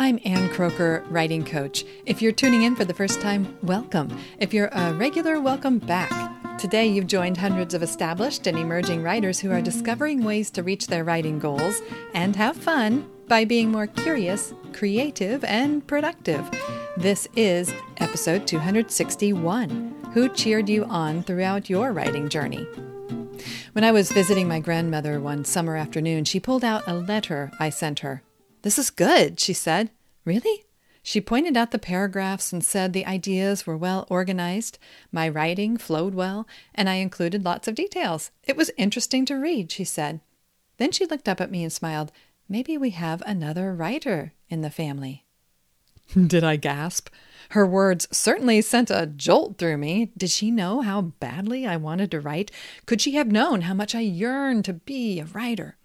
I'm Ann Kroeker, writing coach. If you're tuning in for the first time, welcome. If you're a regular, welcome back. Today, you've joined hundreds of established and emerging writers who are discovering ways to reach their writing goals and have fun by being more curious, creative, and productive. This is episode 261 Who Cheered You On Throughout Your Writing Journey? When I was visiting my grandmother one summer afternoon, she pulled out a letter I sent her. This is good, she said. Really? She pointed out the paragraphs and said the ideas were well organized, my writing flowed well, and I included lots of details. It was interesting to read, she said. Then she looked up at me and smiled. Maybe we have another writer in the family. Did I gasp? Her words certainly sent a jolt through me. Did she know how badly I wanted to write? Could she have known how much I yearned to be a writer?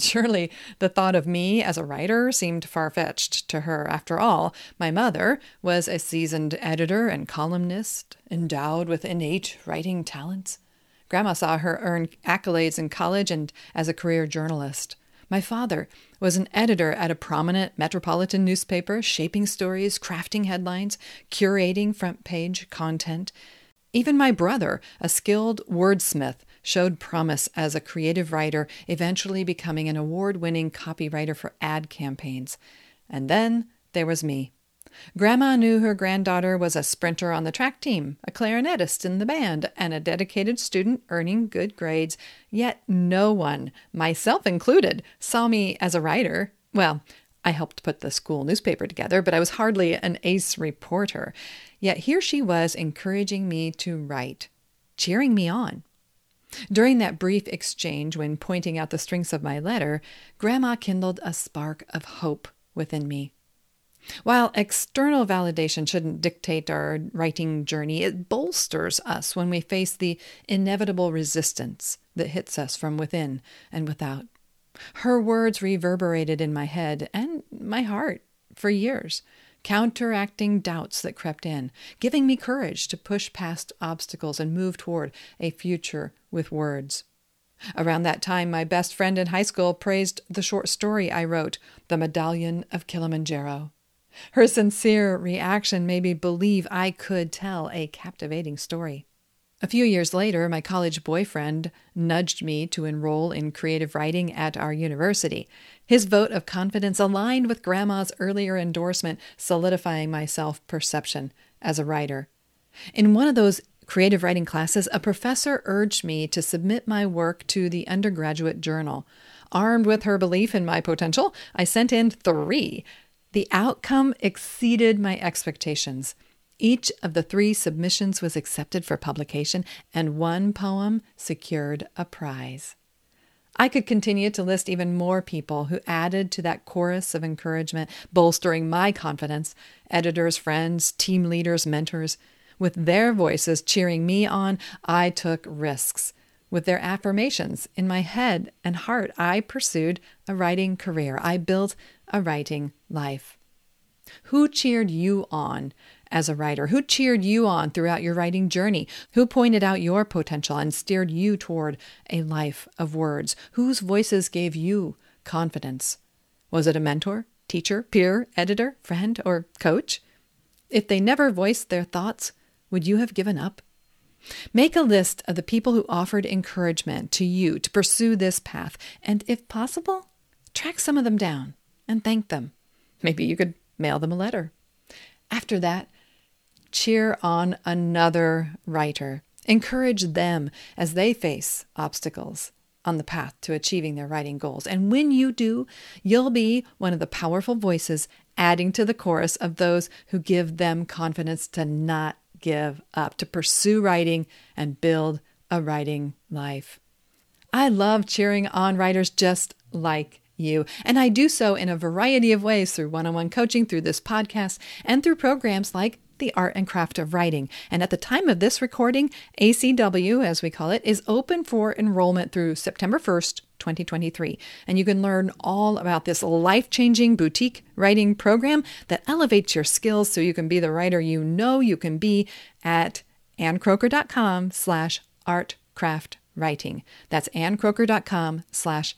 Surely the thought of me as a writer seemed far fetched to her. After all, my mother was a seasoned editor and columnist, endowed with innate writing talents. Grandma saw her earn accolades in college and as a career journalist. My father was an editor at a prominent metropolitan newspaper, shaping stories, crafting headlines, curating front page content. Even my brother, a skilled wordsmith, showed promise as a creative writer, eventually becoming an award winning copywriter for ad campaigns. And then there was me. Grandma knew her granddaughter was a sprinter on the track team, a clarinetist in the band, and a dedicated student earning good grades, yet no one, myself included, saw me as a writer. Well, I helped put the school newspaper together, but I was hardly an ace reporter. Yet here she was encouraging me to write, cheering me on. During that brief exchange, when pointing out the strengths of my letter, Grandma kindled a spark of hope within me. While external validation shouldn't dictate our writing journey, it bolsters us when we face the inevitable resistance that hits us from within and without. Her words reverberated in my head and my heart for years counteracting doubts that crept in, giving me courage to push past obstacles and move toward a future with words. Around that time, my best friend in high school praised the short story I wrote, The Medallion of Kilimanjaro. Her sincere reaction made me believe I could tell a captivating story. A few years later, my college boyfriend nudged me to enroll in creative writing at our university. His vote of confidence aligned with Grandma's earlier endorsement, solidifying my self perception as a writer. In one of those creative writing classes, a professor urged me to submit my work to the undergraduate journal. Armed with her belief in my potential, I sent in three. The outcome exceeded my expectations. Each of the three submissions was accepted for publication, and one poem secured a prize. I could continue to list even more people who added to that chorus of encouragement, bolstering my confidence editors, friends, team leaders, mentors. With their voices cheering me on, I took risks. With their affirmations in my head and heart, I pursued a writing career. I built a writing life. Who cheered you on as a writer? Who cheered you on throughout your writing journey? Who pointed out your potential and steered you toward a life of words? Whose voices gave you confidence? Was it a mentor, teacher, peer, editor, friend, or coach? If they never voiced their thoughts, would you have given up? Make a list of the people who offered encouragement to you to pursue this path, and if possible, track some of them down and thank them. Maybe you could mail them a letter. After that, cheer on another writer. Encourage them as they face obstacles on the path to achieving their writing goals. And when you do, you'll be one of the powerful voices adding to the chorus of those who give them confidence to not give up, to pursue writing and build a writing life. I love cheering on writers just like you. And I do so in a variety of ways through one on one coaching, through this podcast, and through programs like the art and craft of writing. And at the time of this recording, ACW, as we call it, is open for enrollment through September 1st, 2023. And you can learn all about this life changing boutique writing program that elevates your skills so you can be the writer you know you can be at annkroeker.com slash artcraftwriting. That's annkroeker.com slash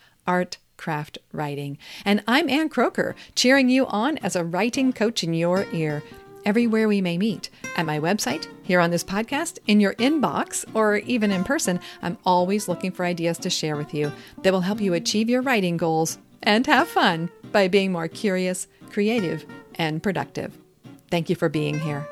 craft writing. And I'm Ann Kroeker, cheering you on as a writing coach in your ear everywhere we may meet at my website, here on this podcast, in your inbox, or even in person. I'm always looking for ideas to share with you that will help you achieve your writing goals and have fun by being more curious, creative, and productive. Thank you for being here.